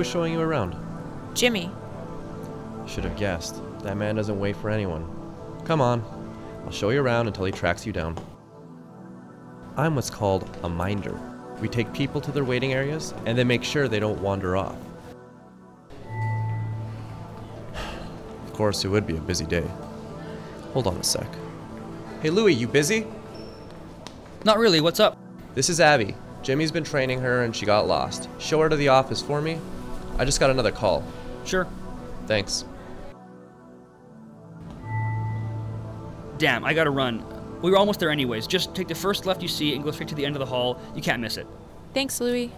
was showing you around? Jimmy. Should have guessed. That man doesn't wait for anyone. Come on. I'll show you around until he tracks you down. I'm what's called a minder. We take people to their waiting areas and then make sure they don't wander off. Of course, it would be a busy day. Hold on a sec. Hey, Louie, you busy? Not really, what's up? This is Abby. Jimmy's been training her and she got lost. Show her to the office for me. I just got another call. Sure. Thanks. Damn, I gotta run. We were almost there anyways. Just take the first left you see and go straight to the end of the hall. You can't miss it. Thanks, Louie.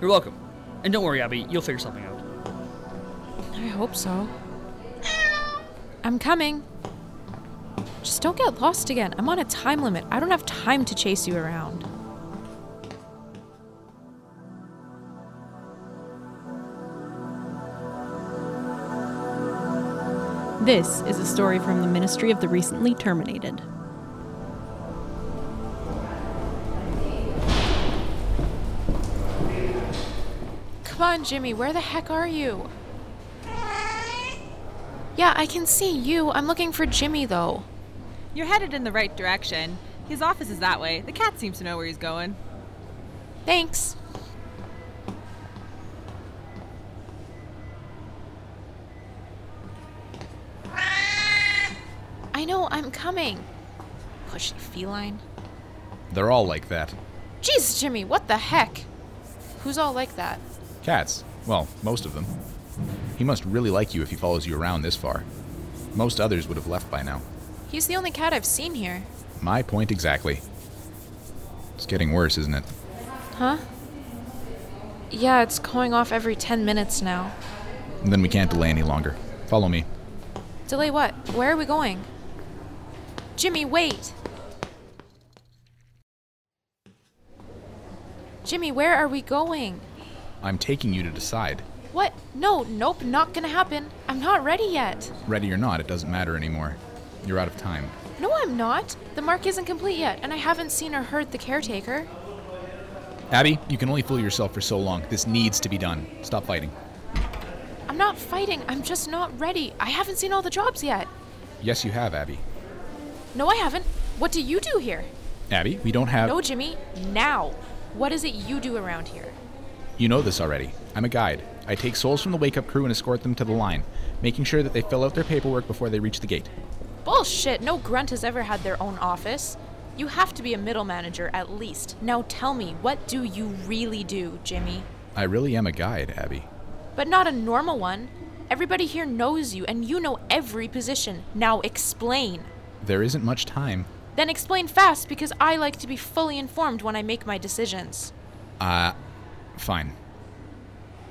You're welcome. And don't worry, Abby, you'll figure something out. I hope so. I'm coming. Just don't get lost again. I'm on a time limit. I don't have time to chase you around. This is a story from the Ministry of the Recently Terminated. Come on, Jimmy, where the heck are you? Yeah, I can see you. I'm looking for Jimmy, though. You're headed in the right direction. His office is that way. The cat seems to know where he's going. Thanks. I know, I'm coming. Pushy feline. They're all like that. Jeez, Jimmy, what the heck? Who's all like that? Cats. Well, most of them. He must really like you if he follows you around this far. Most others would have left by now. He's the only cat I've seen here. My point exactly. It's getting worse, isn't it? Huh? Yeah, it's going off every 10 minutes now. Then we can't delay any longer. Follow me. Delay what? Where are we going? Jimmy, wait! Jimmy, where are we going? I'm taking you to decide. What? No, nope, not gonna happen. I'm not ready yet. Ready or not, it doesn't matter anymore. You're out of time. No, I'm not. The mark isn't complete yet, and I haven't seen or heard the caretaker. Abby, you can only fool yourself for so long. This needs to be done. Stop fighting. I'm not fighting, I'm just not ready. I haven't seen all the jobs yet. Yes, you have, Abby. No, I haven't. What do you do here? Abby, we don't have. No, Jimmy, now. What is it you do around here? You know this already. I'm a guide. I take souls from the wake up crew and escort them to the line, making sure that they fill out their paperwork before they reach the gate. Bullshit! No grunt has ever had their own office. You have to be a middle manager at least. Now tell me, what do you really do, Jimmy? I really am a guide, Abby. But not a normal one. Everybody here knows you, and you know every position. Now explain. There isn't much time. Then explain fast because I like to be fully informed when I make my decisions. Uh, fine.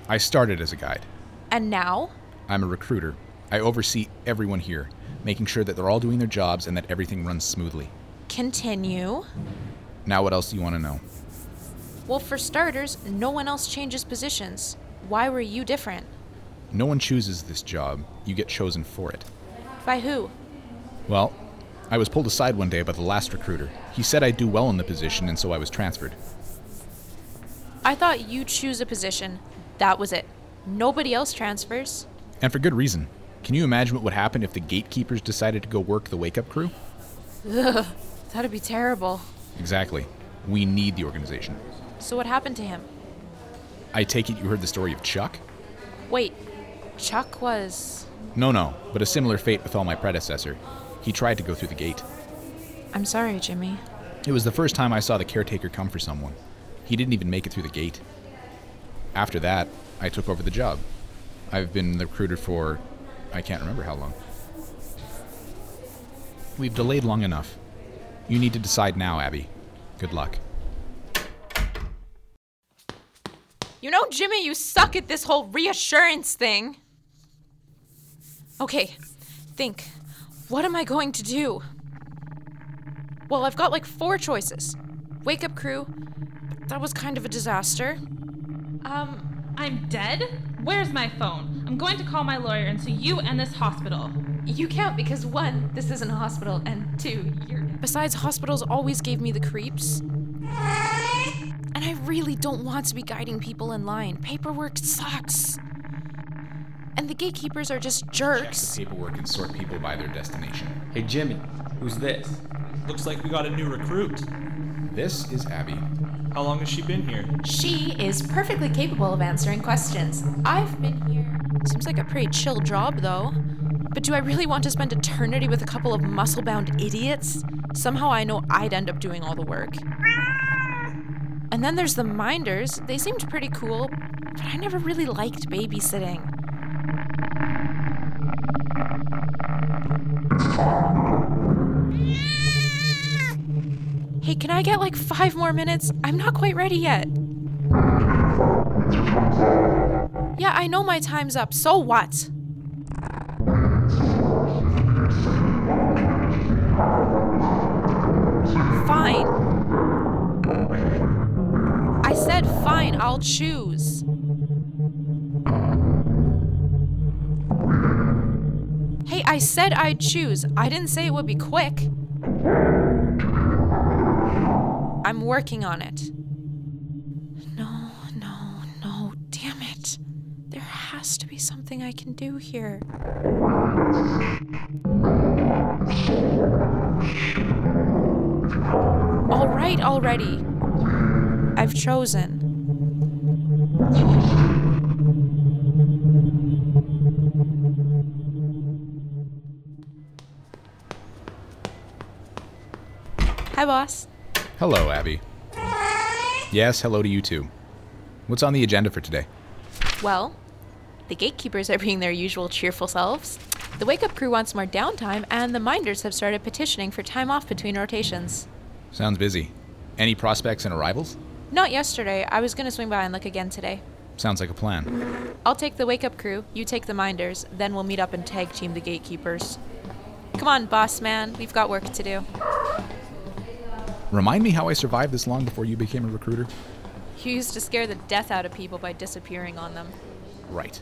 I started as a guide. And now? I'm a recruiter. I oversee everyone here, making sure that they're all doing their jobs and that everything runs smoothly. Continue. Now, what else do you want to know? Well, for starters, no one else changes positions. Why were you different? No one chooses this job, you get chosen for it. By who? Well, I was pulled aside one day by the last recruiter. He said I'd do well in the position, and so I was transferred. I thought you choose a position. That was it. Nobody else transfers. And for good reason. Can you imagine what would happen if the gatekeepers decided to go work the wake up crew? Ugh, that'd be terrible. Exactly. We need the organization. So what happened to him? I take it you heard the story of Chuck? Wait, Chuck was. No, no, but a similar fate befell my predecessor. He tried to go through the gate. I'm sorry, Jimmy. It was the first time I saw the caretaker come for someone. He didn't even make it through the gate. After that, I took over the job. I've been the recruiter for I can't remember how long. We've delayed long enough. You need to decide now, Abby. Good luck. You know, Jimmy, you suck at this whole reassurance thing. Okay, think. What am I going to do? Well, I've got like four choices. Wake up crew. That was kind of a disaster. Um, I'm dead? Where's my phone? I'm going to call my lawyer and sue you and this hospital. You can't because one, this isn't a hospital, and two, you're. Besides, hospitals always gave me the creeps. And I really don't want to be guiding people in line. Paperwork sucks. And the gatekeepers are just jerks. Check jerks. the paperwork and sort people by their destination. Hey, Jimmy, who's this? Looks like we got a new recruit. This is Abby. How long has she been here? She is perfectly capable of answering questions. I've been here. Seems like a pretty chill job, though. But do I really want to spend eternity with a couple of muscle bound idiots? Somehow I know I'd end up doing all the work. And then there's the minders. They seemed pretty cool, but I never really liked babysitting. Hey, can I get like five more minutes? I'm not quite ready yet. Yeah, I know my time's up. So what? Fine. I said fine, I'll choose. Hey, I said I'd choose. I didn't say it would be quick. I'm working on it. No, no, no, damn it. There has to be something I can do here. All right, already. I've chosen. Hi, boss. Hello, Abby. Yes, hello to you too. What's on the agenda for today? Well, the gatekeepers are being their usual cheerful selves. The wake up crew wants more downtime, and the minders have started petitioning for time off between rotations. Sounds busy. Any prospects and arrivals? Not yesterday. I was gonna swing by and look again today. Sounds like a plan. I'll take the wake up crew, you take the minders, then we'll meet up and tag team the gatekeepers. Come on, boss man. We've got work to do. Remind me how I survived this long before you became a recruiter? You used to scare the death out of people by disappearing on them. Right.